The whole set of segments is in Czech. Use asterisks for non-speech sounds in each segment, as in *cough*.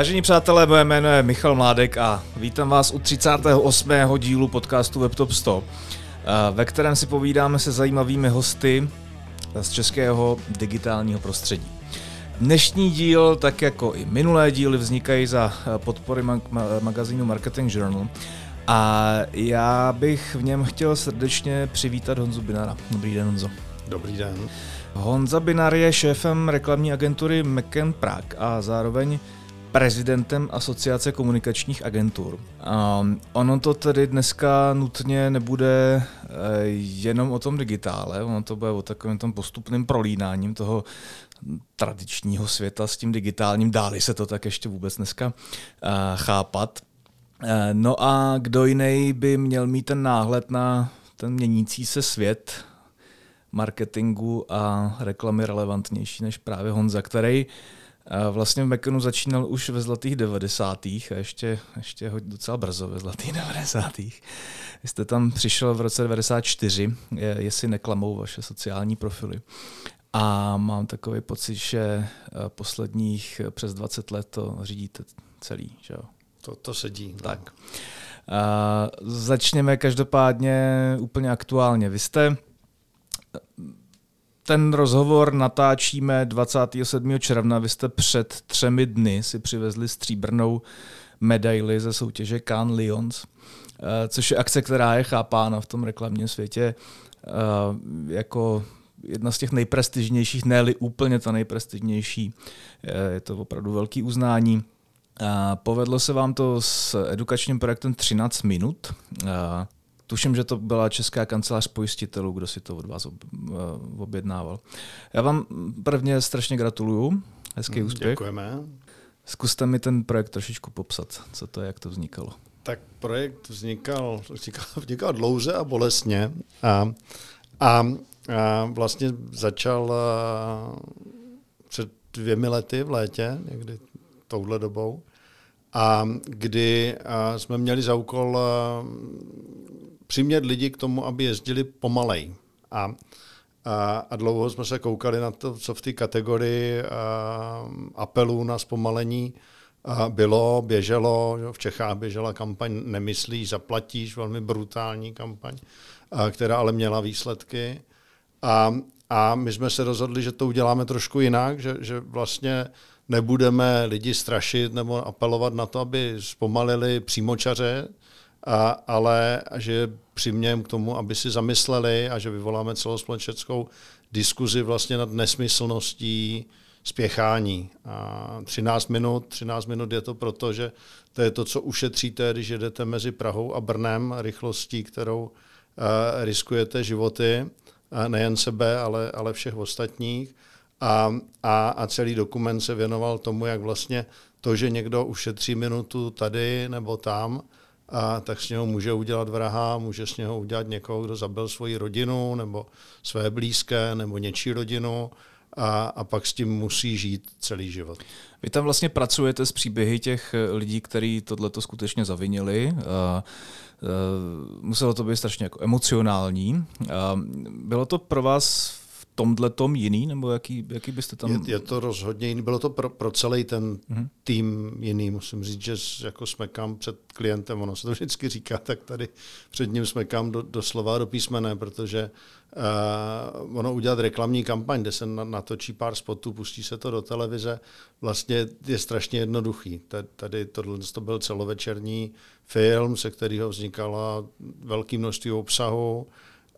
Vážení přátelé, moje jméno je Michal Mládek a vítám vás u 38. dílu podcastu WebTop 100, eh, ve kterém si povídáme se zajímavými hosty z českého digitálního prostředí. Dnešní díl, tak jako i minulé díly, vznikají za eh, podpory mag- magazínu Marketing Journal. A já bych v něm chtěl srdečně přivítat Honzu Binara. Dobrý den, Honzo. Dobrý den. Honza Binar je šéfem reklamní agentury McCann Prague a zároveň prezidentem Asociace komunikačních agentur. Um, ono to tedy dneska nutně nebude uh, jenom o tom digitále, ono to bude o takovém tom postupným prolínáním toho tradičního světa s tím digitálním, dáli se to tak ještě vůbec dneska uh, chápat. Uh, no a kdo jiný by měl mít ten náhled na ten měnící se svět marketingu a reklamy relevantnější než právě Honza, který uh, Vlastně v Mekonu začínal už ve zlatých 90. a ještě, ještě docela brzo ve zlatých *laughs* 90. Vy jste tam přišel v roce 94, jestli neklamou vaše sociální profily. A mám takový pocit, že eh, posledních eh, přes 20 let to řídíte celý. Že jo? To, to sedí. No. Tak. Uh, začněme každopádně úplně aktuálně. Vy jste ten rozhovor natáčíme 27. června. Vy jste před třemi dny si přivezli stříbrnou medaili ze soutěže Cannes Lions, eh, což je akce, která je chápána v tom reklamním světě eh, jako jedna z těch nejprestižnějších, ne úplně ta nejprestižnější. Eh, je to opravdu velký uznání. Povedlo se vám to s edukačním projektem 13 minut. Tuším, že to byla Česká kancelář pojistitelů, kdo si to od vás eh, objednával. Já vám prvně strašně gratuluju. Hezký mm, úspěch. Děkujeme. Zkuste mi ten projekt trošičku popsat, co to je, jak to vznikalo. Tak projekt vznikal, vznikal, *laughs* vznikal dlouze a bolestně a, a, a vlastně začal a, před dvěmi lety v létě, někdy touhle dobou, a kdy a jsme měli za úkol přimět lidi k tomu, aby jezdili pomalej. A, a, a dlouho jsme se koukali na to, co v té kategorii a, apelů na zpomalení a bylo, běželo, v Čechách běžela kampaň Nemyslíš, zaplatíš, velmi brutální kampaň, a, která ale měla výsledky. A, a my jsme se rozhodli, že to uděláme trošku jinak, že, že vlastně nebudeme lidi strašit nebo apelovat na to, aby zpomalili přímočaře, a, ale že přimějeme k tomu, aby si zamysleli a že vyvoláme celospolečenskou diskuzi vlastně nad nesmyslností spěchání. A 13 minut, 13 minut je to proto, že to je to, co ušetříte, když jedete mezi Prahou a Brnem, rychlostí, kterou uh, riskujete životy, uh, nejen sebe, ale, ale všech ostatních. A, a, a celý dokument se věnoval tomu, jak vlastně to, že někdo ušetří minutu tady nebo tam, a tak s něho může udělat vraha, může s něho udělat někoho, kdo zabil svoji rodinu nebo své blízké nebo něčí rodinu a, a pak s tím musí žít celý život. Vy tam vlastně pracujete s příběhy těch lidí, kteří tohleto skutečně zavinili. Muselo to být strašně jako emocionální. Bylo to pro vás tomhle tom jiný, nebo jaký, jaký byste tam... Je, je to rozhodně jiný, bylo to pro, pro celý ten mm-hmm. tým jiný, musím říct, že jako smekám před klientem, ono se to vždycky říká, tak tady před ním smekám do, do slova do písmene, protože uh, ono udělat reklamní kampaň, kde se natočí pár spotů, pustí se to do televize, vlastně je strašně jednoduchý. Tady tohle to byl celovečerní film, se kterého vznikala velké množství obsahu,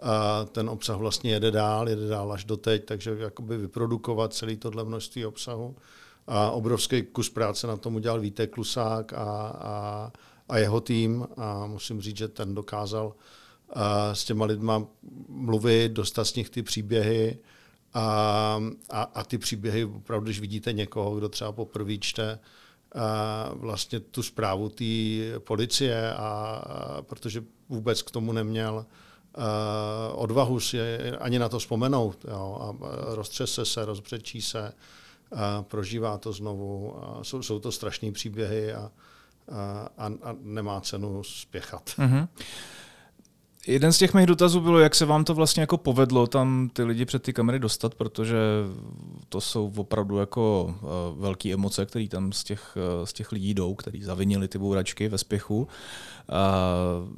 a ten obsah vlastně jede dál, jede dál až doteď, takže jakoby vyprodukovat celý tohle množství obsahu. A obrovský kus práce na tom udělal Vítek Klusák a, a, a jeho tým a musím říct, že ten dokázal a s těma lidma mluvit, dostat z nich ty příběhy a, a, a ty příběhy opravdu, když vidíte někoho, kdo třeba poprvé čte a vlastně tu zprávu té policie, a, a, protože vůbec k tomu neměl odvahu si ani na to vzpomenout jo, a roztřese se, rozbřečí se, a prožívá to znovu. A jsou, jsou to strašné příběhy a, a, a nemá cenu spěchat. Mm-hmm. Jeden z těch mých dotazů bylo, jak se vám to vlastně jako povedlo tam ty lidi před ty kamery dostat, protože to jsou opravdu jako uh, velké emoce, které tam z těch, uh, z těch lidí jdou, kteří zavinili ty bouračky ve spěchu. Uh,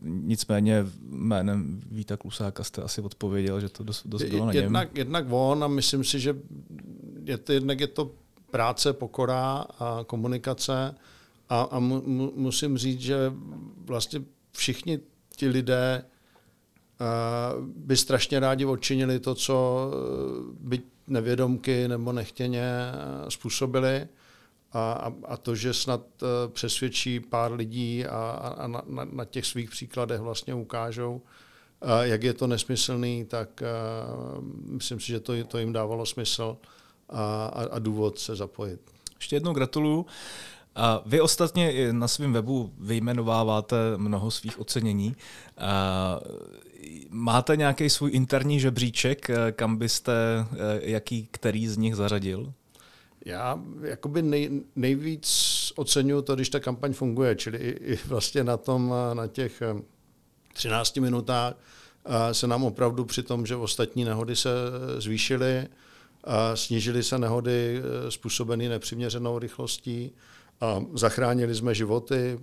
nicméně jménem Víta Klusáka jste asi odpověděl, že to dost, dost bylo na něm. Jednak, jednak on a myslím si, že je to, jednak je to práce, pokora a komunikace a, a mu, mu, musím říct, že vlastně všichni ti lidé by strašně rádi odčinili to, co by nevědomky nebo nechtěně způsobili. A, a, to, že snad přesvědčí pár lidí a, a na, na, na těch svých příkladech vlastně ukážou, jak je to nesmyslný, tak myslím si, že to, to jim dávalo smysl a, a, a důvod se zapojit. Ještě jednou gratuluju. A vy ostatně na svém webu vyjmenováváte mnoho svých ocenění. A máte nějaký svůj interní žebříček, kam byste jaký, který z nich zařadil? Já jakoby nej, nejvíc oceňuji to, když ta kampaň funguje, čili i, i vlastně na tom, na těch 13 minutách se nám opravdu při tom, že ostatní nehody se zvýšily, snížily se nehody způsobené nepřiměřenou rychlostí, a zachránili jsme životy,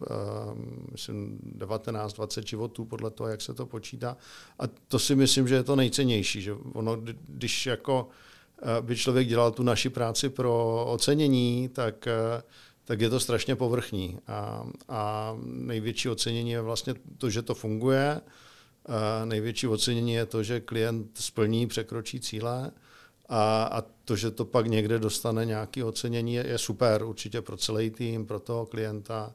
myslím 19-20 životů podle toho, jak se to počítá. A to si myslím, že je to nejcennější, že ono, když jako by člověk dělal tu naši práci pro ocenění, tak, tak je to strašně povrchní. A, a největší ocenění je vlastně to, že to funguje. A největší ocenění je to, že klient splní, překročí cíle. A, a to, že to pak někde dostane nějaké ocenění, je, je super určitě pro celý tým, pro toho klienta,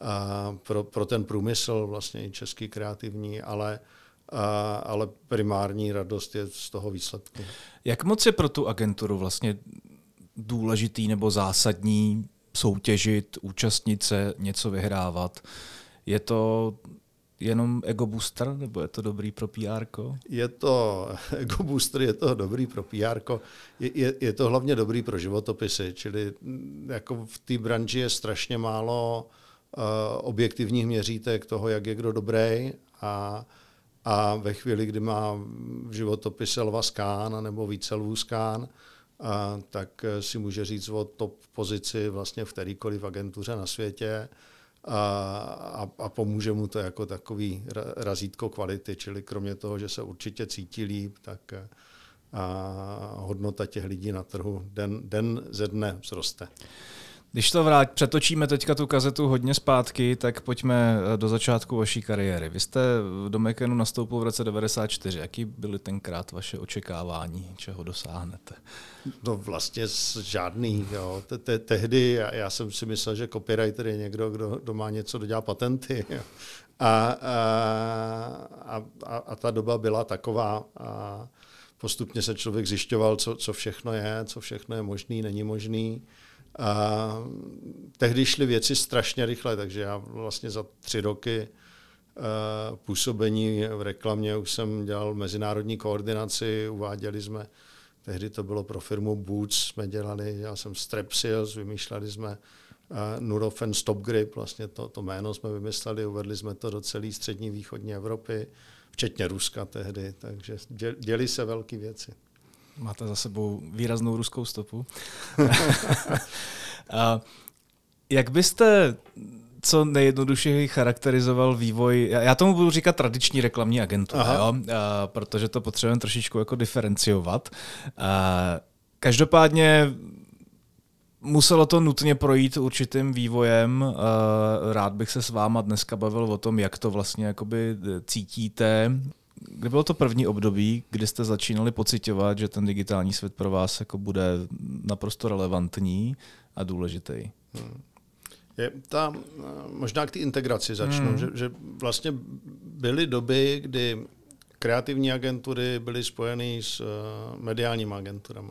a pro, pro ten průmysl vlastně i český kreativní, ale, a, ale primární radost je z toho výsledku. Jak moc je pro tu agenturu vlastně důležitý nebo zásadní soutěžit, účastnit se, něco vyhrávat? Je to jenom ego booster, nebo je to dobrý pro PR? Je to *laughs* ego booster, je to dobrý pro PR. Je, je, je to hlavně dobrý pro životopisy, čili mm, jako v té branži je strašně málo uh, objektivních měřítek toho, jak je kdo dobrý a, a ve chvíli, kdy má v životopise Lva Skán nebo více Lvů Skán, a, tak eh, si může říct o top pozici vlastně v kterýkoliv agentuře na světě a, a pomůže mu to jako takový razítko kvality, čili kromě toho, že se určitě cítí líp, tak a hodnota těch lidí na trhu den, den ze dne vzroste. Když to vrát, přetočíme teďka tu kazetu hodně zpátky, tak pojďme eh, do začátku vaší kariéry. Vy jste do Mekenu nastoupil v roce 94. Jaký byly tenkrát vaše očekávání, čeho dosáhnete? No vlastně žádný. Jo. Te- te- tehdy já jsem si myslel, že copywriter je někdo, kdo, kdo má něco, kdo dělá patenty. Jo. A, a, a, a ta doba byla taková. A postupně se člověk zjišťoval, co, co všechno je, co všechno je možný, není možný. A tehdy šly věci strašně rychle, takže já vlastně za tři roky uh, působení v reklamě už jsem dělal mezinárodní koordinaci, uváděli jsme, tehdy to bylo pro firmu Boots, jsme dělali, dělal jsem Strepsils, vymýšleli jsme uh, Nurofen Stop Grip, vlastně to, to jméno jsme vymysleli, uvedli jsme to do celé střední východní Evropy, včetně Ruska tehdy, takže děli se velké věci. Máte za sebou výraznou ruskou stopu. *laughs* jak byste co nejjednodušeji charakterizoval vývoj, já tomu budu říkat tradiční reklamní agentura, jo? A, protože to potřebujeme trošičku jako diferenciovat. A, každopádně muselo to nutně projít určitým vývojem. Rád bych se s váma dneska bavil o tom, jak to vlastně jakoby cítíte, kdy bylo to první období, kdy jste začínali pocitovat, že ten digitální svět pro vás jako bude naprosto relevantní a důležitý? Hmm. Je ta, možná k té integraci začnu, hmm. že, že vlastně byly doby, kdy kreativní agentury byly spojeny s uh, mediálními agenturami.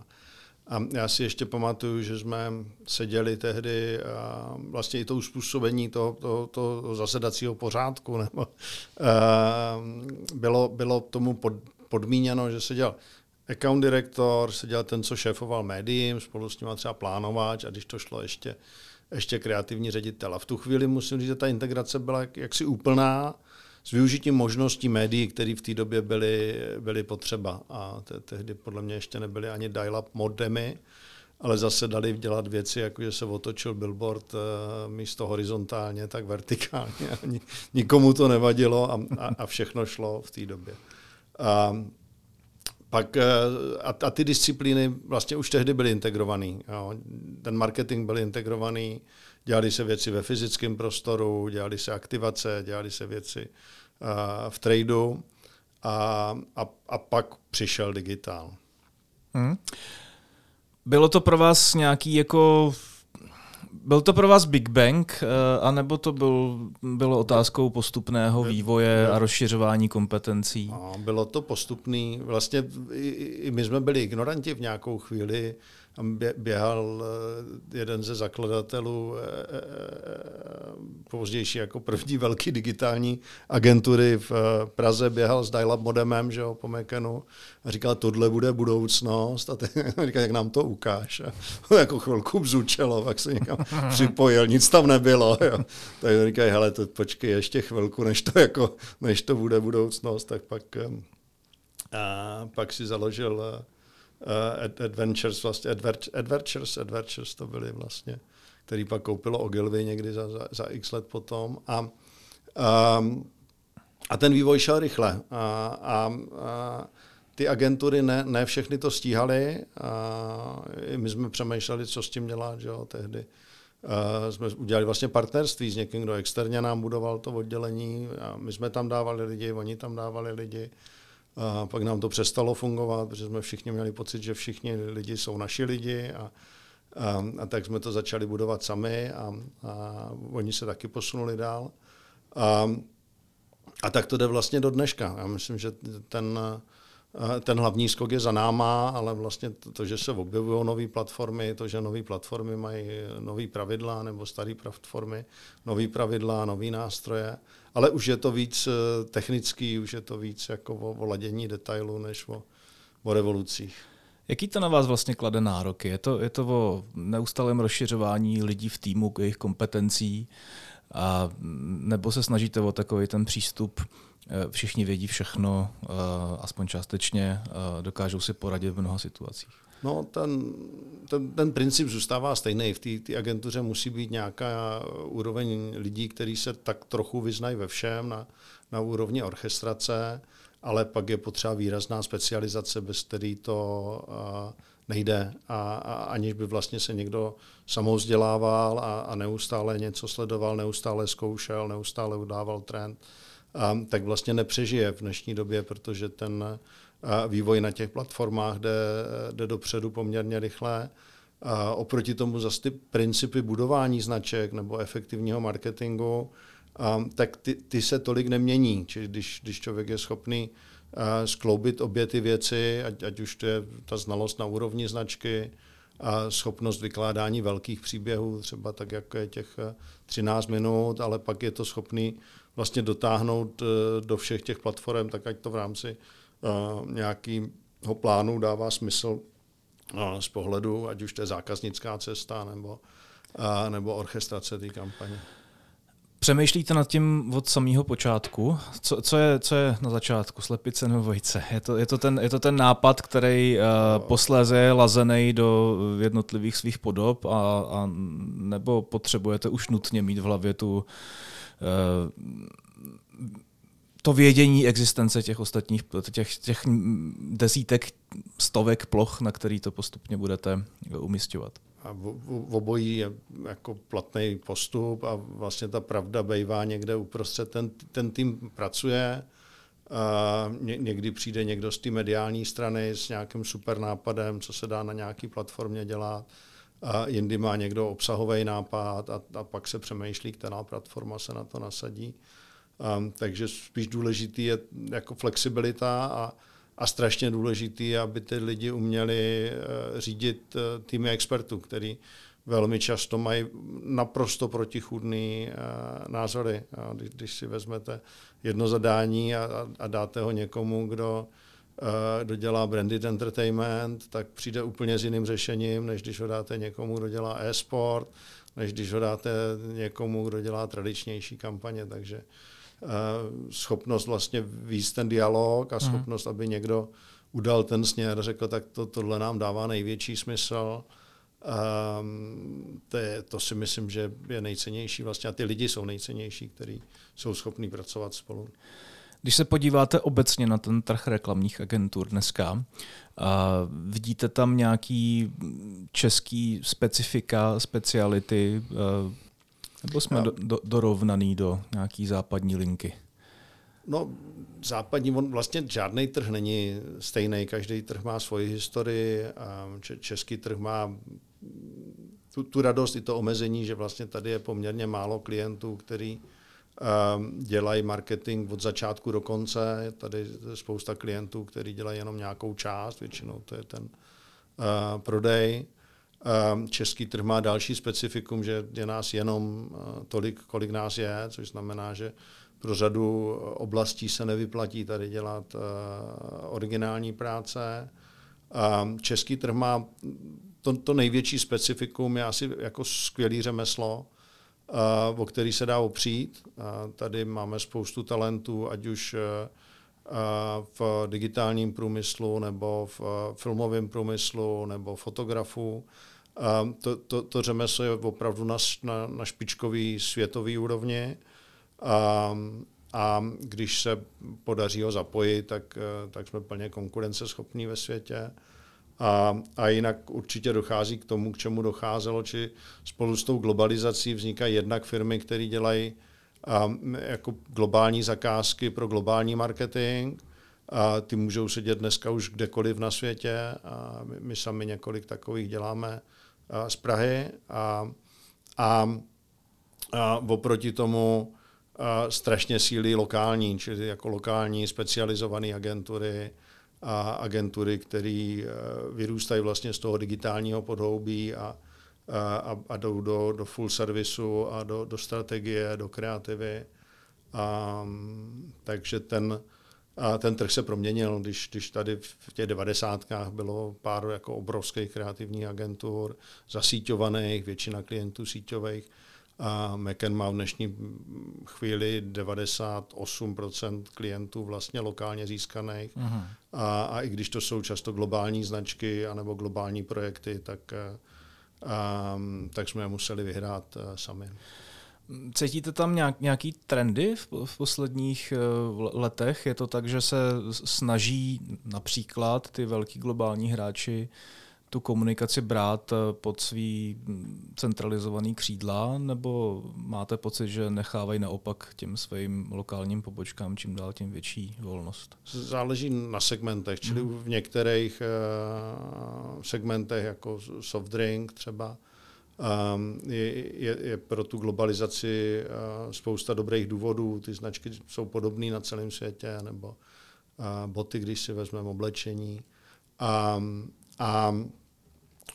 A já si ještě pamatuju, že jsme seděli tehdy a vlastně i to uspůsobení toho, toho, toho zasedacího pořádku *laughs* nebo, bylo, bylo tomu pod, podmíněno, že seděl account direktor, seděl ten, co šéfoval médiím, spolu s ním třeba plánovač a když to šlo ještě, ještě kreativní ředitel. A v tu chvíli musím říct, že ta integrace byla jaksi úplná, s využitím možností médií, které v té době byly, byly potřeba. A te, tehdy podle mě ještě nebyly ani dial-up modemy, ale zase dali dělat věci, jako že se otočil billboard uh, místo horizontálně, tak vertikálně. *laughs* Nikomu to nevadilo a, a, a všechno šlo v té době. A, pak, eh, a, a ty disciplíny vlastně už tehdy byly integrovaný. Jo. Ten marketing byl integrovaný, dělali se věci ve fyzickém prostoru, dělali se aktivace, dělali se věci uh, v tradu a, a, a pak přišel digitál. Hmm. Bylo to pro vás nějaký jako byl to pro vás Big Bang, eh, anebo to byl, bylo otázkou postupného vývoje a rozšiřování kompetencí? No, bylo to postupný. Vlastně i, i my jsme byli ignoranti v nějakou chvíli běhal eh, jeden ze zakladatelů eh, eh, pozdější jako první velký digitální agentury v Praze, běhal s dial-up modemem, že jo, po Mekenu a říkal, tohle bude budoucnost a teď *laughs* říkal, jak nám to ukáž. A *laughs* jako chvilku bzučelo, pak se někam *laughs* připojil, nic tam nebylo. Jo. Tak říkají, hele, to počkej ještě chvilku, než to, jako, než to bude budoucnost, tak pak, a pak si založil uh, Adventures, vlastně Adventures, Adventures to byly vlastně, který pak koupilo Ogilvy někdy za, za, za x let potom. A, um, a ten vývoj šel rychle. A, a, a ty agentury ne, ne všechny to stíhaly. A my jsme přemýšleli, co s tím dělat, že jo, tehdy. Uh, jsme udělali vlastně partnerství s někým, kdo externě nám budoval to oddělení. A my jsme tam dávali lidi, oni tam dávali lidi. A pak nám to přestalo fungovat, protože jsme všichni měli pocit, že všichni lidi jsou naši lidi a, a, a tak jsme to začali budovat sami a, a oni se taky posunuli dál. A, a tak to jde vlastně do dneška. Já myslím, že ten, ten hlavní skok je za náma, ale vlastně to, to že se objevují nové platformy, to, že nové platformy mají nové pravidla nebo staré platformy, nové pravidla, nové nástroje, ale už je to víc eh, technický, už je to víc jako o, o ladění detailu, než o, o revolucích. Jaký to na vás vlastně klade nároky? Je to, je to o neustálém rozšiřování lidí v týmu, jejich kompetencí, a nebo se snažíte o takový ten přístup, eh, všichni vědí všechno, eh, aspoň částečně, dokážou si poradit v mnoha situacích? No, ten, ten, ten princip zůstává stejný. V té agentuře musí být nějaká úroveň lidí, kteří se tak trochu vyznají ve všem na, na úrovni orchestrace, ale pak je potřeba výrazná specializace, bez který to a, nejde. A, a aniž by vlastně se někdo samozdělával a, a neustále něco sledoval, neustále zkoušel, neustále udával trend, tak vlastně nepřežije v dnešní době, protože ten vývoj na těch platformách jde, jde dopředu poměrně rychle. A oproti tomu zase ty principy budování značek nebo efektivního marketingu, a, tak ty, ty se tolik nemění. Čili když, když člověk je schopný a, skloubit obě ty věci, ať, ať už to je ta znalost na úrovni značky, a schopnost vykládání velkých příběhů, třeba tak, jako je těch 13 minut, ale pak je to schopný vlastně dotáhnout e, do všech těch platform, tak ať to v rámci nějakého plánu dává smysl z pohledu, ať už to je zákaznická cesta nebo, nebo orchestrace té kampaně. Přemýšlíte nad tím od samého počátku? Co, co, je, co je na začátku? Slepice nebo vejce? Je to, je to, ten, je to ten nápad, který uh, posléze je lazený do jednotlivých svých podob a, a nebo potřebujete už nutně mít v hlavě tu uh, to vědění existence těch ostatních, těch, těch desítek, stovek ploch, na který to postupně budete umistovat. A v, obojí je jako platný postup a vlastně ta pravda bývá někde uprostřed. Ten, ten tým pracuje, a ně, někdy přijde někdo z té mediální strany s nějakým super nápadem, co se dá na nějaké platformě dělat, a jindy má někdo obsahový nápad a, a pak se přemýšlí, která platforma se na to nasadí. Um, takže spíš důležitý je jako flexibilita a, a strašně důležitý je, aby ty lidi uměli uh, řídit uh, týmy expertů, který velmi často mají naprosto protichůdné uh, názory. A když, když si vezmete jedno zadání a, a, a dáte ho někomu, kdo, uh, kdo dělá branded entertainment, tak přijde úplně s jiným řešením, než když ho dáte někomu, kdo dělá e-sport, než když ho dáte někomu, kdo dělá tradičnější kampaně. Takže schopnost vlastně víc ten dialog a mhm. schopnost, aby někdo udal ten směr, řekl, tak to, tohle nám dává největší smysl. Um, to, je, to si myslím, že je nejcennější vlastně a ty lidi jsou nejcennější, kteří jsou schopní pracovat spolu. Když se podíváte obecně na ten trh reklamních agentur dneska, a vidíte tam nějaký český specifika, speciality, nebo jsme do, do, dorovnaný do nějaký západní linky? No, západní, on vlastně žádný trh není stejný, každý trh má svoji historii a český trh má tu, tu radost i to omezení, že vlastně tady je poměrně málo klientů, který dělají marketing od začátku do konce. Je tady spousta klientů, kteří dělají jenom nějakou část, většinou to je ten uh, prodej. Uh, český trh má další specifikum, že je nás jenom uh, tolik, kolik nás je, což znamená, že pro řadu oblastí se nevyplatí tady dělat uh, originální práce. Uh, český trh má to, to největší specifikum je asi jako skvělý řemeslo, o který se dá opřít. Tady máme spoustu talentů, ať už uh, v digitálním průmyslu, nebo v uh, filmovém průmyslu, nebo fotografu. To, to, to řemeslo je opravdu na, na, na špičkový světový úrovni. Uh, a když se podaří ho zapojit, tak, tak jsme plně konkurenceschopní ve světě. A, a jinak určitě dochází k tomu, k čemu docházelo, či spolu s tou globalizací vznikají jednak firmy, které dělají a, jako globální zakázky pro globální marketing. A ty můžou sedět dneska už kdekoliv na světě. A my, my sami několik takových děláme a, z Prahy. A, a, a oproti tomu a, strašně sílí lokální, čili jako lokální specializované agentury, a agentury, které eh, vyrůstají vlastně z toho digitálního podhoubí a, a, a jdou do, do full servisu a do, do strategie, do kreativy. A, takže ten, a ten trh se proměnil, když, když tady v těch devadesátkách bylo pár jako obrovských kreativních agentur, zasíťovaných, většina klientů síťových, a Meken má v dnešní chvíli 98% klientů vlastně lokálně získaných. Uh-huh. A, a i když to jsou často globální značky anebo globální projekty, tak, a, eh, ehm, tak jsme je museli vyhrát eh, sami. Cítíte tam nějak, nějaký trendy v, v posledních uh, letech? Je to tak, že se snaží například ty velký globální hráči uh, tu komunikaci brát eh, pod svý hm, centralizovaný křídla, nebo máte pocit, že nechávají naopak těm svým lokálním pobočkám čím dál tím větší volnost? Záleží na segmentech, čili hmm. v některých uh, segmentech, jako soft drink třeba, um, je, je, je pro tu globalizaci uh, spousta dobrých důvodů. Ty značky jsou podobné na celém světě, nebo uh, boty, když si vezmeme oblečení. Um, a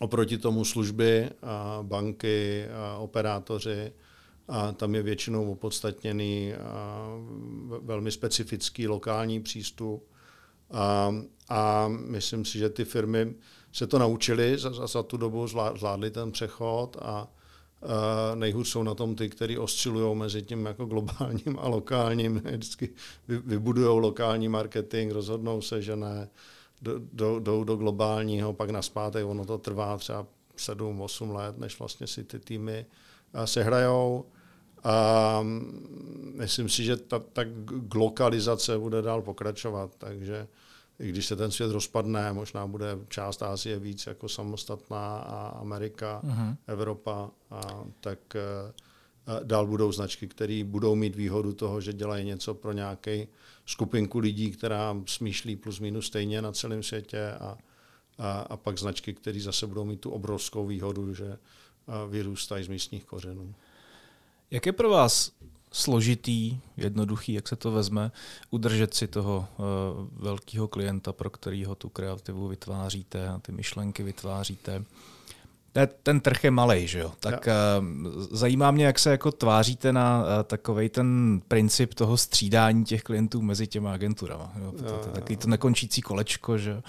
Oproti tomu služby, a banky, a operátoři, a tam je většinou opodstatněný velmi specifický lokální přístup. A, a myslím si, že ty firmy se to naučily za, za tu dobu, zvládly ten přechod a, a nejhůř jsou na tom ty, kteří oscilují mezi tím jako globálním do, Vždycky vybudují lokální marketing, rozhodnou se, že ne, jdou do, do, do globálního, pak na zpátek, ono to trvá třeba 7-8 let, než vlastně si ty týmy eh, sehrajou. A mm, myslím si, že ta, ta glokalizace bude dál pokračovat, takže i když se ten svět rozpadne, možná bude část Asie víc jako samostatná a Amerika, uh-huh. Evropa, a tak uh, dál budou značky, které budou mít výhodu toho, že dělají něco pro nějaký skupinku lidí, která smýšlí plus minus stejně na celém světě a, a, a pak značky, které zase budou mít tu obrovskou výhodu, že vyrůstají z místních kořenů. Jak je pro vás složitý, jednoduchý, jak se to vezme, udržet si toho uh, velkého klienta, pro kterého tu kreativu vytváříte a ty myšlenky vytváříte? Ten trh je malý, že jo? Tak ja. zajímá mě, jak se jako tváříte na takový ten princip toho střídání těch klientů mezi těma agenturama. Jo? To, to, to, takový to nekončící kolečko, že jo?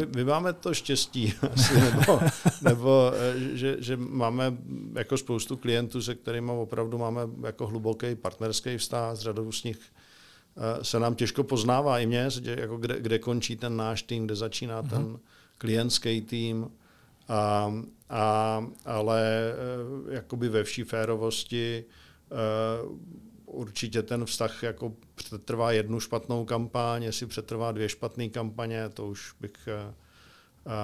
my, my máme to štěstí, *laughs* asi, nebo, nebo že, že máme jako spoustu klientů, se kterými opravdu máme jako hluboký partnerský vztah, s řadou z nich se nám těžko poznává i mě, jako kde, kde končí ten náš tým, kde začíná ten mhm. klientský tým, a, a, ale eh, jakoby ve vší férovosti eh, určitě ten vztah jako přetrvá jednu špatnou kampaň, jestli přetrvá dvě špatné kampaně, to už bych eh,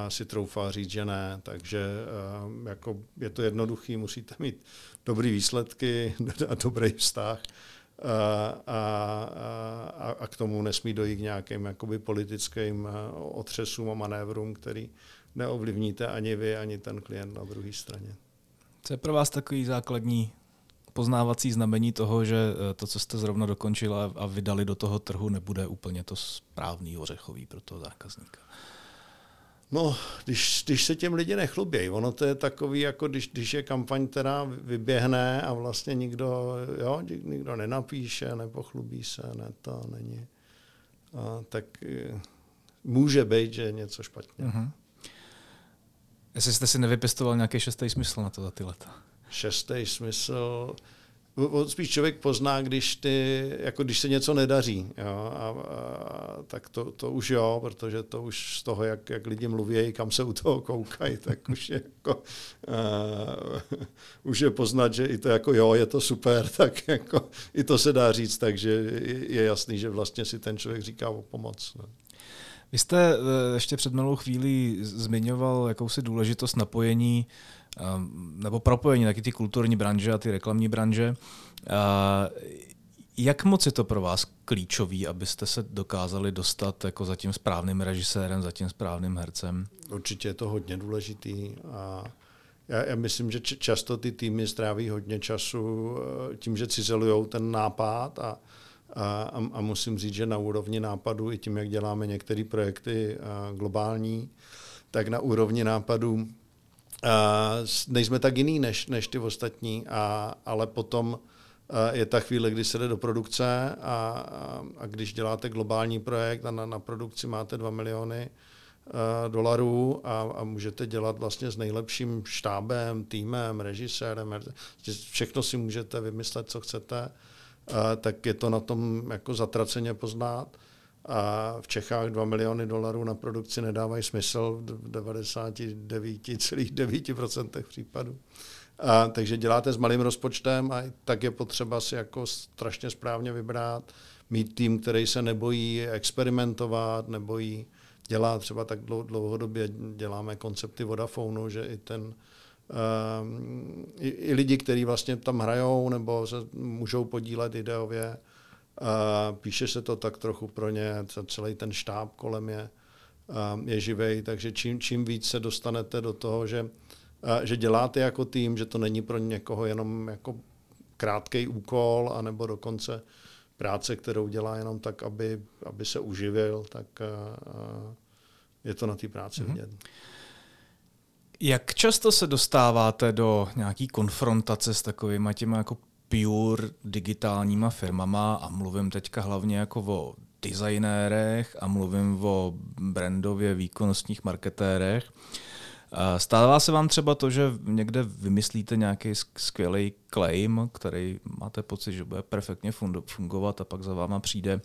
si troufal říct, že ne. Takže jako je to jednoduchý, musíte mít dobré výsledky *laughs* a dobrý vztah. A, a, a, a k tomu nesmí dojít k nějakým jakoby politickým otřesům a manévrům, který neovlivníte ani vy, ani ten klient na druhé straně. Co je pro vás takový základní poznávací znamení toho, že eh, to, co jste zrovna dokončili a vydali do toho trhu, nebude úplně to správný ořechový pro toho zákazníka? No, když, když se těm lidi nechlubějí, ono to je takový, jako když, když je kampaň, která vyběhne a vlastně nikdo, jo, nikdo nenapíše, nepochlubí se, ne to není. A, tak eh, může být, že je něco špatně. Uh-huh. Jestli jste si nevypěstoval nějaký šestý smysl na to za ty leta. Šestý smysl, spíš člověk pozná, když, ty, jako když se něco nedaří. Jo, a, a, tak to, to už jo, protože to už z toho, jak, jak lidi mluví, kam se u toho koukají, tak už je, jako, uh, už je poznat, že i to jako jo, je to super, *laughs* tak jako i to se dá říct, takže je, jasný, že vlastně si ten člověk říká o pomoc. Ne. Vy jste eh, ještě před malou chvílí zmiňoval jakousi důležitost napojení ehm, nebo propojení taky ty kulturní branže a ty reklamní branže. Jak moc je to pro vás klíčový, abyste se dokázali dostat jako za tím správným režisérem, za tím správným hercem? Určitě je to hodně důležitý a já, já myslím, že často ty týmy stráví hodně času eh, tím, že cizelují ten nápad a, a, a musím říct, že na úrovni nápadu, i tím, jak děláme některé projekty globální, tak na úrovni nápadu nejsme tak jiný než, než ty ostatní, a, ale potom je ta chvíle, kdy se jde do produkce a, a, a když děláte globální projekt a na, na produkci máte 2 miliony dolarů a, a můžete dělat vlastně s nejlepším štábem, týmem, režisérem, všechno si můžete vymyslet, co chcete, tak je to na tom jako zatraceně poznat. A v Čechách 2 miliony dolarů na produkci nedávají smysl v 99,9% případů. A, takže děláte s malým rozpočtem a tak je potřeba si jako strašně správně vybrat, mít tým, který se nebojí experimentovat, nebojí dělat třeba tak dlouhodobě děláme koncepty Vodafonu, že i ten i, i lidi, kteří vlastně tam hrajou nebo se můžou podílet ideově. Píše se to tak trochu pro ně, celý ten štáb kolem je, ehm, je živej, takže čím, čím víc se dostanete do toho, že, že děláte jako tým, že to není pro někoho jenom jako krátký úkol, anebo dokonce práce, kterou dělá jenom tak, aby, aby se uživil, tak je to na té práci mm-hmm. vidět. Jak často se dostáváte do nějaký konfrontace s takovými těma jako pure digitálníma firmama a mluvím teďka hlavně jako o designérech a mluvím o brandově výkonnostních marketérech. Stává se vám třeba to, že někde vymyslíte nějaký skvělý claim, který máte pocit, že bude perfektně fungovat a pak za váma přijde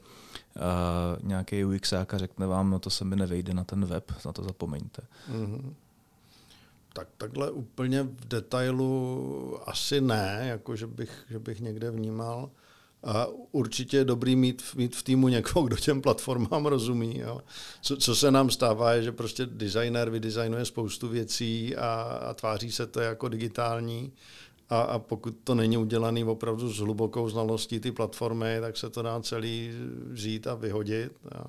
nějaký UX a řekne vám, no to se mi nevejde na ten web, na to zapomeňte. Mm-hmm. Tak takhle úplně v detailu asi ne, jako že bych, že bych někde vnímal. A určitě je dobrý mít, mít v týmu někoho, kdo těm platformám rozumí. Jo. Co, co se nám stává, je, že prostě designer vydesignuje spoustu věcí a, a tváří se to jako digitální. A, a pokud to není udělané opravdu s hlubokou znalostí ty platformy, tak se to dá celý vzít a vyhodit. Jo.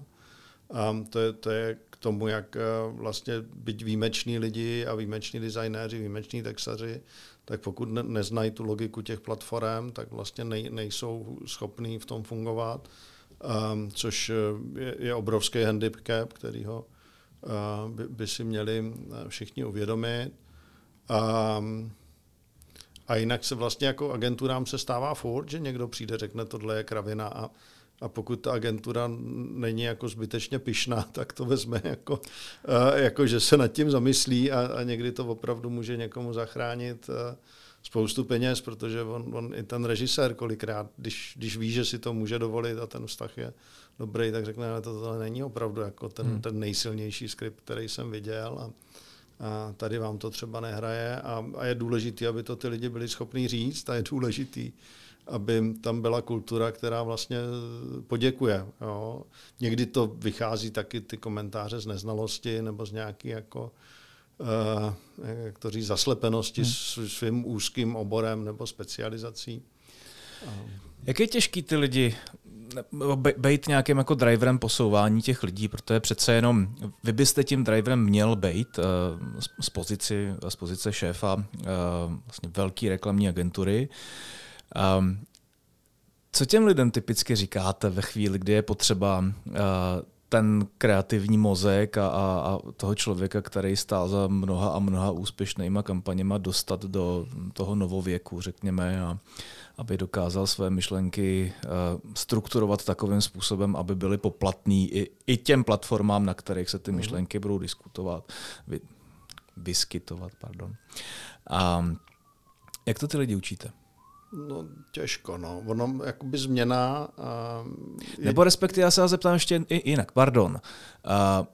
A to je, to je tomu, jak eh, vlastně být výjimeční lidi a výjimeční designéři, výjimeční textaři, tak pokud ne, neznají tu logiku těch platform, tak vlastně nej, nejsou schopní v tom fungovat, um, což eh, je, je obrovský handicap, který ho uh, by, by si měli všichni uvědomit. A, a jinak se vlastně jako agenturám se stává furt, že někdo přijde, řekne, tohle je kravina a, a pokud ta agentura není jako zbytečně pyšná, *laughs* tak to vezme jako, jako že se nad tím zamyslí a, a někdy to opravdu může někomu zachránit spoustu peněz, protože on, on i ten režisér kolikrát, když, když ví, že si to může dovolit a ten vztah je dobrý, tak řekne, že to, to není opravdu jako ten, hmm. ten nejsilnější skript, který jsem viděl a, a tady vám to třeba nehraje a, a je důležité, aby to ty lidi byli schopní říct a je důležitý, aby tam byla kultura, která vlastně poděkuje. Jo. Někdy to vychází taky ty komentáře z neznalosti nebo z nějaký jako uh, jak to říct, zaslepenosti hmm. svým úzkým oborem nebo specializací. Jak je těžký ty lidi být nějakým jako driverem posouvání těch lidí, protože přece jenom vy byste tím driverem měl být uh, z, pozici, z pozice šéfa uh, vlastně velké reklamní agentury. Um, co těm lidem typicky říkáte ve chvíli, kdy je potřeba uh, ten kreativní mozek a, a, a toho člověka, který stál za mnoha a mnoha úspěšnýma kampaněma, dostat do toho novověku, řekněme, a aby dokázal své myšlenky uh, strukturovat takovým způsobem, aby byly poplatný i, i těm platformám, na kterých se ty mhm. myšlenky budou diskutovat, vy, vyskytovat. Pardon. A jak to ty lidi učíte? No těžko, no. Ono jakoby změna... Uh, je... Nebo respektive já se vás zeptám ještě jinak, pardon. Uh,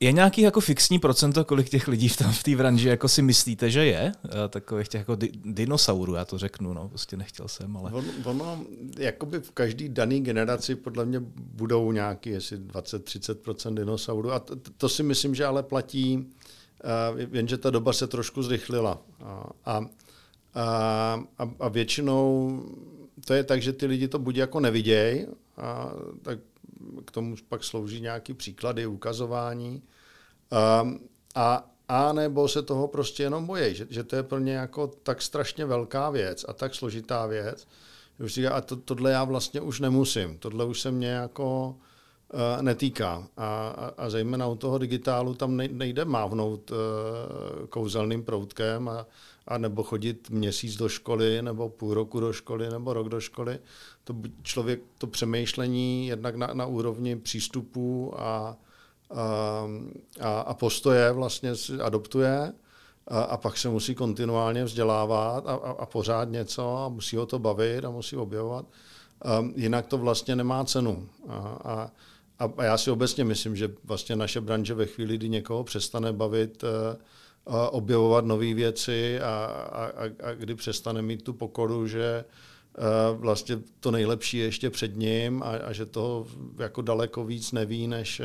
je nějaký jako fixní procento, kolik těch lidí v té v branži jako si myslíte, že je? Takových těch jako di- dinosaurů, já to řeknu, no, prostě nechtěl jsem, ale... Ono, ono jakoby v každý daný generaci podle mě budou nějaký, jestli 20-30% dinosaurů a to, to si myslím, že ale platí, uh, jenže ta doba se trošku zrychlila. Uh, a a, a, a většinou to je tak, že ty lidi to buď jako nevidějí, a tak k tomu pak slouží nějaký příklady, ukazování, a, a, a nebo se toho prostě jenom bojí, že, že to je pro ně jako tak strašně velká věc a tak složitá věc, že už říká, a to, tohle já vlastně už nemusím, tohle už se mě jako uh, netýká. A, a, a zejména u toho digitálu tam nejde mávnout uh, kouzelným proutkem a, a nebo chodit měsíc do školy, nebo půl roku do školy, nebo rok do školy. To člověk, to přemýšlení jednak na, na úrovni přístupů a, a, a postoje vlastně si adoptuje a, a pak se musí kontinuálně vzdělávat a, a, a pořád něco a musí ho to bavit a musí objevovat. A jinak to vlastně nemá cenu. A, a, a já si obecně myslím, že vlastně naše branže ve chvíli, kdy někoho přestane bavit uh, objevovat nové věci a, a, a kdy přestane mít tu pokoru, že vlastně to nejlepší je ještě před ním a, a že toho jako daleko víc neví, než,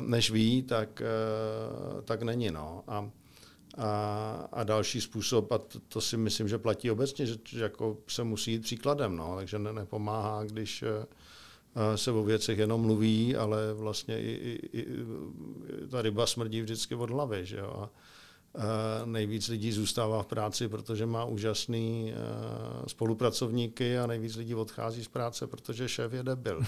než ví, tak, tak není. No. A, a, a další způsob, a to, to si myslím, že platí obecně, že, že jako se musí jít příkladem, no, takže ne, nepomáhá, když se o věcech jenom mluví, ale vlastně i, i, i ta ryba smrdí vždycky od hlavy. Že jo? A, nejvíc lidí zůstává v práci, protože má úžasný spolupracovníky a nejvíc lidí odchází z práce, protože šéf je debil.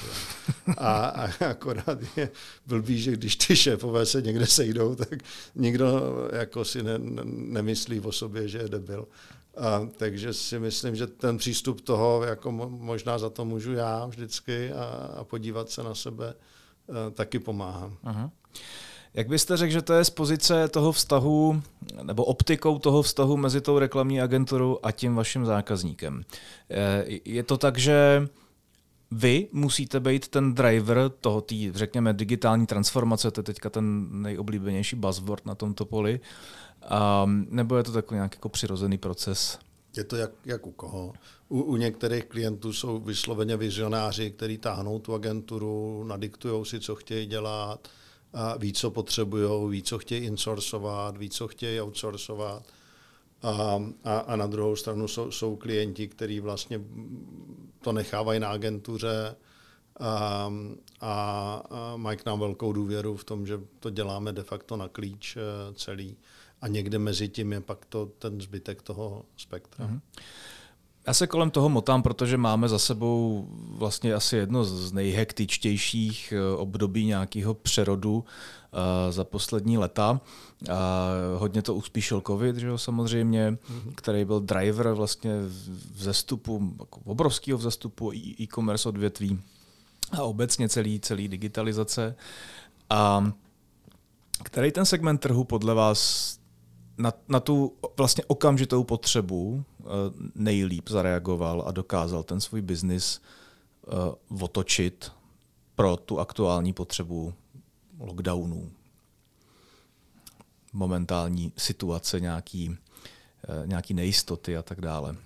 A, a akorát je blbý, že když ty šéfové se někde sejdou, tak nikdo jako si ne, nemyslí o sobě, že je debil. A, takže si myslím, že ten přístup toho, jako možná za to můžu já vždycky a, a podívat se na sebe, a, taky pomáhá. Aha. Jak byste řekl, že to je z pozice toho vztahu, nebo optikou toho vztahu mezi tou reklamní agenturou a tím vaším zákazníkem? Je to tak, že vy musíte být ten driver toho, tý, řekněme, digitální transformace, to je teďka ten nejoblíbenější buzzword na tomto poli, Um, nebo je to takový nějaký jako přirozený proces? Je to jak, jak u koho. U, u některých klientů jsou vysloveně vizionáři, kteří táhnou tu agenturu, nadiktují si, co chtějí dělat, a ví, co potřebují, ví, co chtějí insourcovat, ví, co chtějí outsourcovat. A, a, a na druhou stranu jsou, jsou klienti, kteří vlastně to nechávají na agentuře a, a, a mají k nám velkou důvěru v tom, že to děláme de facto na klíč eh, celý a někde mezi tím je pak to, ten zbytek toho spektra. Mm-hmm. Já se kolem toho motám, protože máme za sebou vlastně asi jedno z nejhektičtějších eh, období nějakého přerodu uh, za poslední leta. Hodně to uspíšil covid, že jo, samozřejmě, mm-hmm. který byl driver vlastně vzestupu, jako obrovského vzestupu e-commerce odvětví a obecně celý, celý digitalizace. A který ten segment trhu podle vás na, na tu vlastně okamžitou potřebu uh, nejlíp zareagoval a dokázal ten svůj biznis uh, otočit pro tu aktuální potřebu lockdownů, momentální situace, nějaký, uh, nějaký nejistoty a tak dále.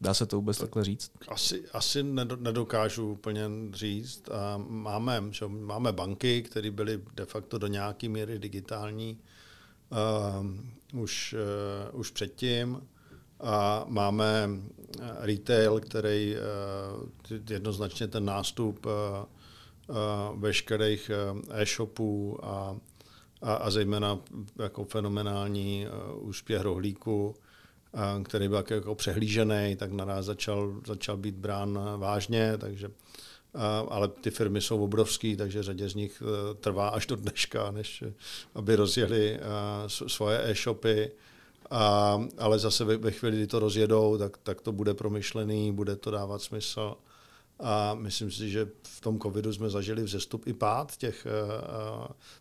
Dá se to vůbec takhle říct? Asi, asi nedokážu úplně říct. Máme, že máme banky, které byly de facto do nějaké míry digitální uh, už, uh, už předtím. A máme retail, který uh, jednoznačně ten nástup uh, uh, veškerých e-shopů a, a, a zejména jako fenomenální uh, úspěch rohlíku který byl jako přehlížený, tak naraz začal, začal být brán vážně, takže ale ty firmy jsou obrovské, takže řadě z nich e, trvá až do dneška, než aby rozjeli svoje e-shopy. A, ale zase ve, ve chvíli, kdy to rozjedou, tak, tak to bude promyšlený, bude to dávat smysl. A myslím si, že v tom covidu jsme zažili vzestup i pád těch, e,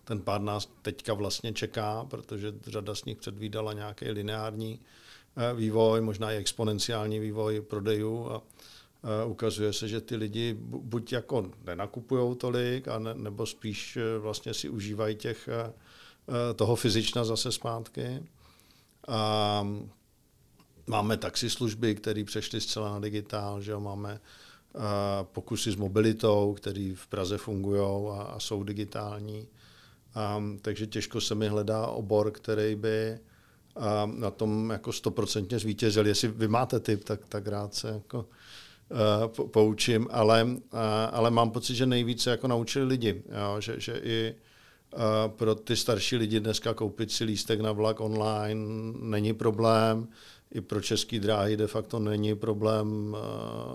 ten pád nás teďka vlastně čeká, protože řada z nich předvídala nějaký lineární vývoj, možná i exponenciální vývoj prodejů a ukazuje se, že ty lidi buď jako nenakupují tolik, a ne, nebo spíš eh, vlastně si užívají těch, eh, toho fyzična zase zpátky. A máme taxislužby, které přešly zcela na digitál, že jo? máme pokusy s mobilitou, které v Praze fungují a, a jsou digitální. A, takže těžko se mi hledá obor, který by a na tom jako stoprocentně zvítězil. Jestli vy máte typ, tak, tak rád se jako uh, poučím, ale, uh, ale mám pocit, že nejvíce jako naučili lidi, jo, že, že i uh, pro ty starší lidi dneska koupit si lístek na vlak online není problém, i pro české dráhy de facto není problém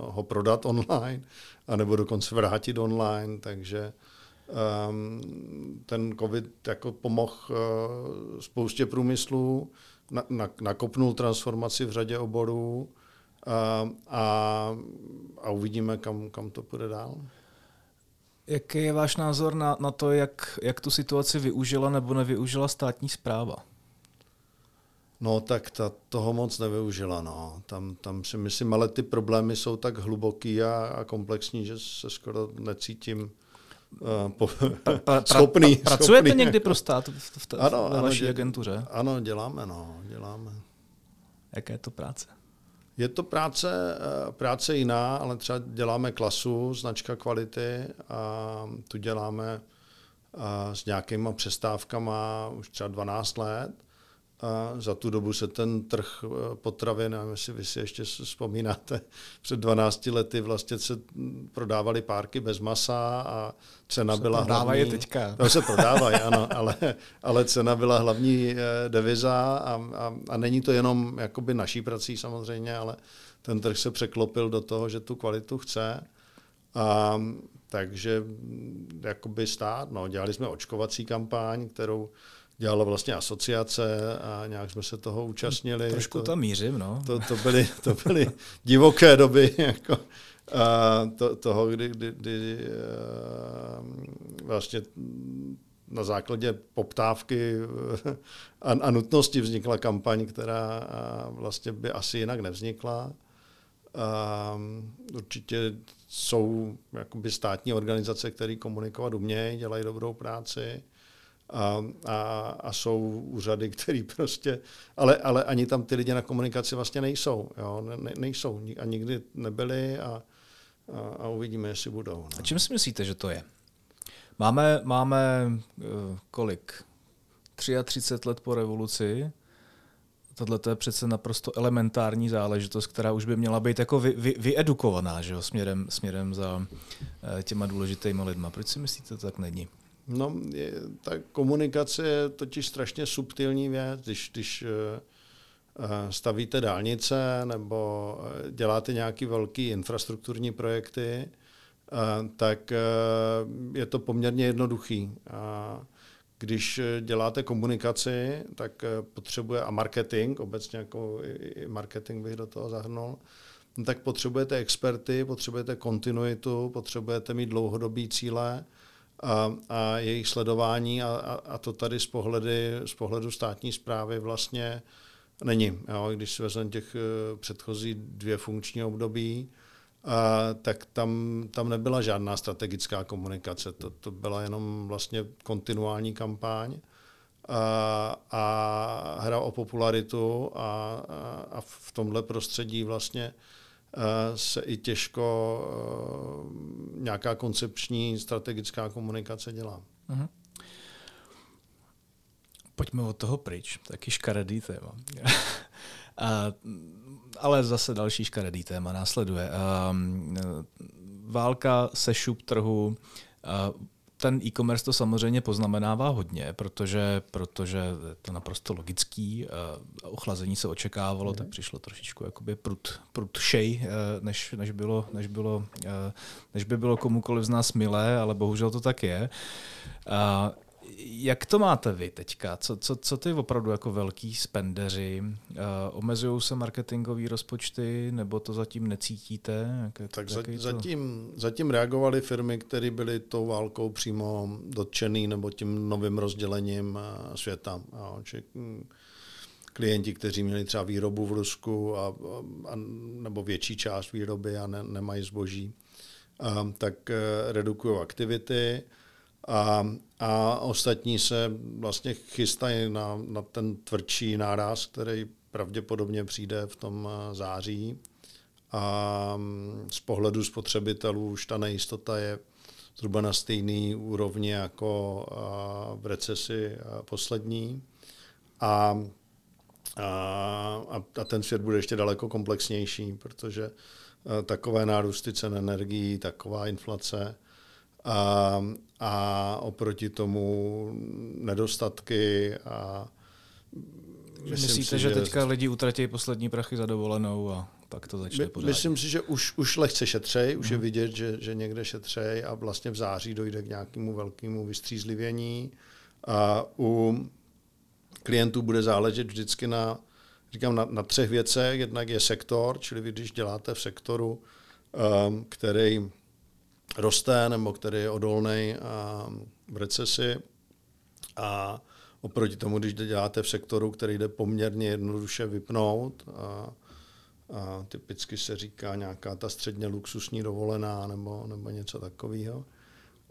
ho prodat online, anebo dokonce vrátit online, takže um, ten covid jako pomohl spoustě průmyslů, na, na, nakopnul transformaci v řadě oborů a, a, a uvidíme, kam, kam to půjde dál. Jaký je váš názor na, na to, jak, jak tu situaci využila nebo nevyužila státní zpráva? No tak ta toho moc nevyužila. No. Tam, tam si myslím, ale ty problémy jsou tak hluboký a, a komplexní, že se skoro necítím uh, po, pra, pra, *laughs* schopný. Pra, pracujete schopný. někdy pro stát v, v, v, ano, ve vaší ano, agentuře? Ano, děláme, no, děláme. Jaká je to práce? Je to práce, eh, práce jiná, ale třeba děláme klasu, značka kvality a tu děláme a s nějakýma přestávkama už třeba 12 let a za tu dobu se ten trh eh, potravin, nevím, jestli vy si ještě vzpomínáte, *laughs* před 12 lety vlastně se prodávaly párky bez masa a cena se byla hlavní. je teďka. To se prodávají, ano, ale, *laughs* ale cena byla hlavní eh, deviza a, a, a není to jenom jakoby naší prací samozřejmě, ale ten trh se překlopil do toho, že tu kvalitu chce. A, takže mm, jakoby stát, no, dělali jsme očkovací kampaň, kterou dělala vlastně asociace a nějak jsme se toho účastnili. Trošku to, tam mířím, no. To, to, byly, to byly divoké doby *laughs* jako, a to, toho, kdy, kdy, kdy vlastně na základě poptávky a, a nutnosti vznikla kampaň, která vlastně by asi jinak nevznikla. A určitě jsou jakoby státní organizace, které komunikovat umějí, dělají dobrou práci a, a, a jsou úřady, které prostě, ale, ale ani tam ty lidi na komunikaci vlastně nejsou, jo, ne, nejsou a nikdy nebyli a, a, a uvidíme, jestli budou. No. A čím si myslíte, že to je? Máme, máme uh, kolik? 33 let po revoluci. Tohle je přece naprosto elementární záležitost, která už by měla být jako vy, vy, vyedukovaná že jo? Směrem, směrem za uh, těma důležitýma lidma. Proč si myslíte, to tak není? No, je, ta komunikace je totiž strašně subtilní věc, když, když stavíte dálnice nebo děláte nějaké velké infrastrukturní projekty, tak je to poměrně jednoduchý. Když děláte komunikaci, tak potřebuje a marketing, obecně jako i marketing bych do toho zahrnul, no tak potřebujete experty, potřebujete kontinuitu, potřebujete mít dlouhodobý cíle a, a jejich sledování a, a, a to tady z, pohledy, z pohledu státní zprávy vlastně není. Jo? Když si vezmeme těch eh, předchozí dvě funkční období, a, tak tam, tam nebyla žádná strategická komunikace. To, to byla jenom vlastně kontinuální kampaň a, a hra o popularitu a, a, a v tomhle prostředí vlastně se i těžko nějaká koncepční strategická komunikace dělá. Uh-huh. Pojďme od toho pryč, taky škaredý téma. *laughs* a, ale zase další škaredý téma následuje. A, válka, sešup trhu, a, ten e-commerce to samozřejmě poznamenává hodně, protože, protože je to naprosto logický. Ochlazení se očekávalo, mm. tak přišlo trošičku jakoby prut, prut šej, eh, než, než, bylo, než, bylo, eh, než by bylo komukoliv z nás milé, ale bohužel to tak je. Jak to máte vy teďka? Co, co, co ty opravdu jako velký spendeři? Uh, omezují se marketingové rozpočty, nebo to zatím necítíte? Jak, tak za, to? zatím, zatím reagovaly firmy, které byly tou válkou přímo dotčený nebo tím novým rozdělením uh, světa. Jo, či, hm, klienti, kteří měli třeba výrobu v Rusku a, a, nebo větší část výroby a ne, nemají zboží, um, tak uh, redukují aktivity a, a ostatní se vlastně chystají na, na ten tvrdší náraz, který pravděpodobně přijde v tom eh, září. A mm, z pohledu spotřebitelů už ta nejistota je zhruba na stejný úrovni jako eh, v recesi eh, poslední. A, a, a ten svět bude ještě daleko komplexnější, protože takové nárůsty cen energií, taková inflace, a, a oproti tomu nedostatky a Myslíte, si, že, že teďka lidi utratí poslední prachy za dovolenou a pak to začne my, Myslím si, že už, už lehce šetřej, už hmm. je mhm. vidět, že, že někde šetřej a vlastně v září dojde k nějakému velkému vystřízlivění. A u klientů bude záležet vždycky na, říkám, na, na třech věcech. Jednak je sektor, čili vy, když děláte v sektoru, um, který roste nebo který je odolný v recesi. A oproti tomu, když děláte v sektoru, který jde poměrně jednoduše vypnout, a, a typicky se říká nějaká ta středně luxusní dovolená nebo, nebo něco takového.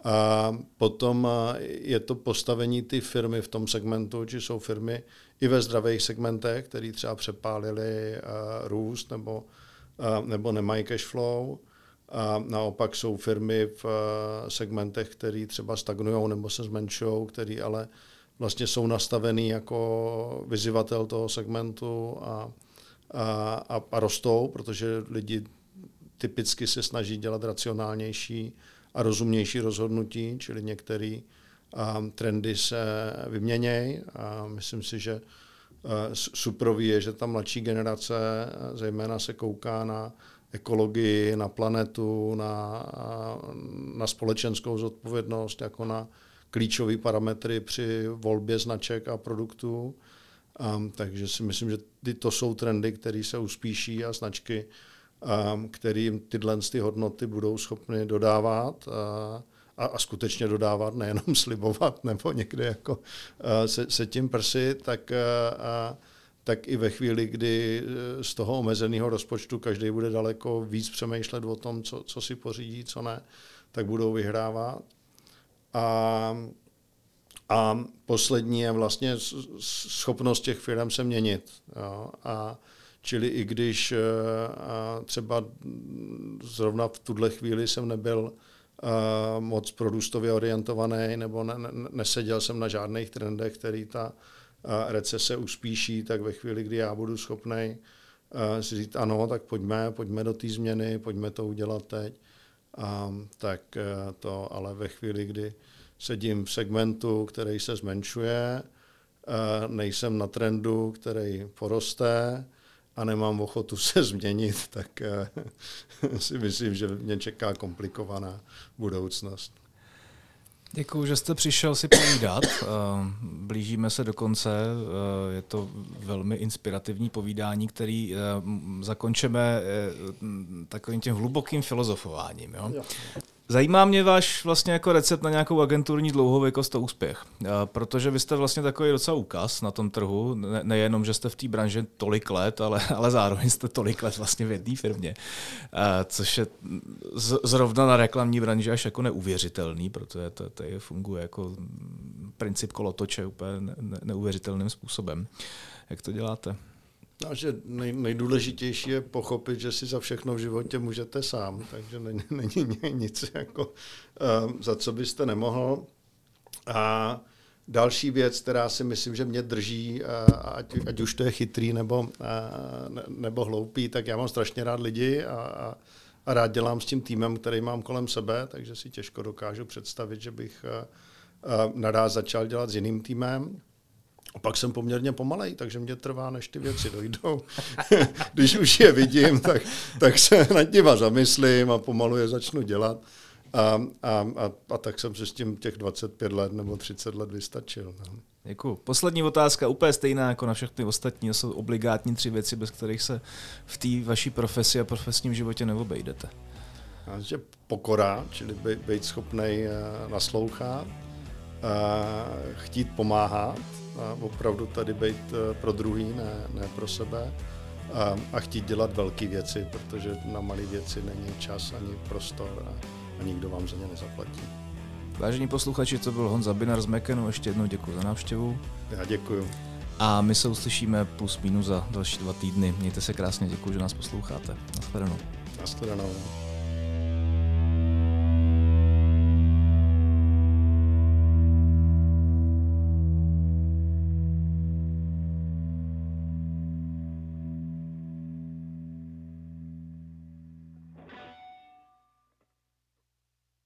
A potom je to postavení ty firmy v tom segmentu, či jsou firmy i ve zdravých segmentech, které třeba přepálili růst nebo, nebo nemají cash flow a naopak jsou firmy v eh, segmentech, které třeba stagnují nebo se zmenšují, které ale vlastně jsou nastavený jako vyzývatel toho segmentu a, a, a, a rostou, protože lidi typicky se snaží dělat racionálnější a rozumnější rozhodnutí, čili některé trendy se vyměnějí. A myslím si, že uh, suprový je, že ta mladší generace zejména se kouká na ekologii, na planetu, na, na společenskou zodpovědnost, jako na klíčové parametry při volbě značek a produktů. Um, takže si myslím, že ty, to jsou trendy, které se uspíší a značky, um, kterým tyhle ty hodnoty budou schopny dodávat uh, a, a skutečně dodávat, nejenom *laughs* slibovat nebo někde jako uh, se, se tím prsit, tak uh, uh, tak i ve chvíli, kdy eh, z toho omezeného rozpočtu každý bude daleko víc přemýšlet o tom, co, co si pořídí, co ne, tak budou vyhrávat. A, a poslední je vlastně schopnost těch firm se měnit. Jo. A čili i když eh, třeba zrovna v tuhle chvíli jsem nebyl eh, moc prorůstově orientovaný nebo ne, ne, neseděl jsem na žádných trendech, který ta a recese uspíší, tak ve chvíli, kdy já budu schopný uh, si říct ano, tak pojďme, pojďme do té změny, pojďme to udělat teď. Um, tak uh, to ale ve chvíli, kdy sedím v segmentu, který se zmenšuje, nejsem na trendu, který poroste a nemám ochotu *laughs* se změnit, tak *laughs* si myslím, že mě čeká komplikovaná budoucnost. Děkuji, že jste přišel si povídat. Eh, blížíme se do konce. Eh, je to velmi inspirativní povídání, který eh, zakončeme takovým tím hlubokým filozofováním. Jo? Zajímá mě váš vlastně jako recept na nějakou agenturní dlouhověkost a úspěch, protože vy jste vlastně takový docela úkaz na tom trhu, ne, nejenom, že jste v té branži tolik let, ale, ale zároveň jste tolik let vlastně v jedné firmě, což je z, zrovna na reklamní branži až jako neuvěřitelný, protože to, to je, funguje jako princip kolotoče úplně ne, ne, neuvěřitelným způsobem. Jak to děláte? No, že nej, nejdůležitější je pochopit, že si za všechno v životě můžete sám, takže není, *laughs* není nic, jako, uh, za co byste nemohl. A další věc, která si myslím, že mě drží, uh, ať, ať už to je chytrý nebo, uh, ne, nebo hloupý, tak já mám strašně rád lidi a, a, a rád dělám s tím týmem, který mám kolem sebe, takže si těžko dokážu představit, že bych uh, uh, naraz začal dělat s jiným týmem. A pak jsem poměrně pomalej, takže mě trvá, než ty věci dojdou. *laughs* Když už je vidím, tak, tak se nad nima zamyslím a pomalu je začnu dělat. A, a, a, a tak jsem se s tím těch 25 let nebo 30 let vystačil. No. Děkuji. Poslední otázka, úplně stejná jako na všechny ostatní, jsou obligátní tři věci, bez kterých se v té vaší profesi a profesním životě neobejdete. Že pokora, čili být schopný eh, naslouchat, eh, chtít pomáhat, a opravdu tady být eh, pro druhý, ne, ne pro sebe a, a chtít dělat velké věci, protože na malé věci není čas ani prostor a, a nikdo vám za ně nezaplatí. Vážení posluchači, to byl Honza Binar z Mekenu, ještě jednou děkuji za návštěvu. Já děkuji. A my se uslyšíme plus minus za další dva týdny. Mějte se krásně, děkuji, že nás posloucháte. Naschledanou. Naschledanou.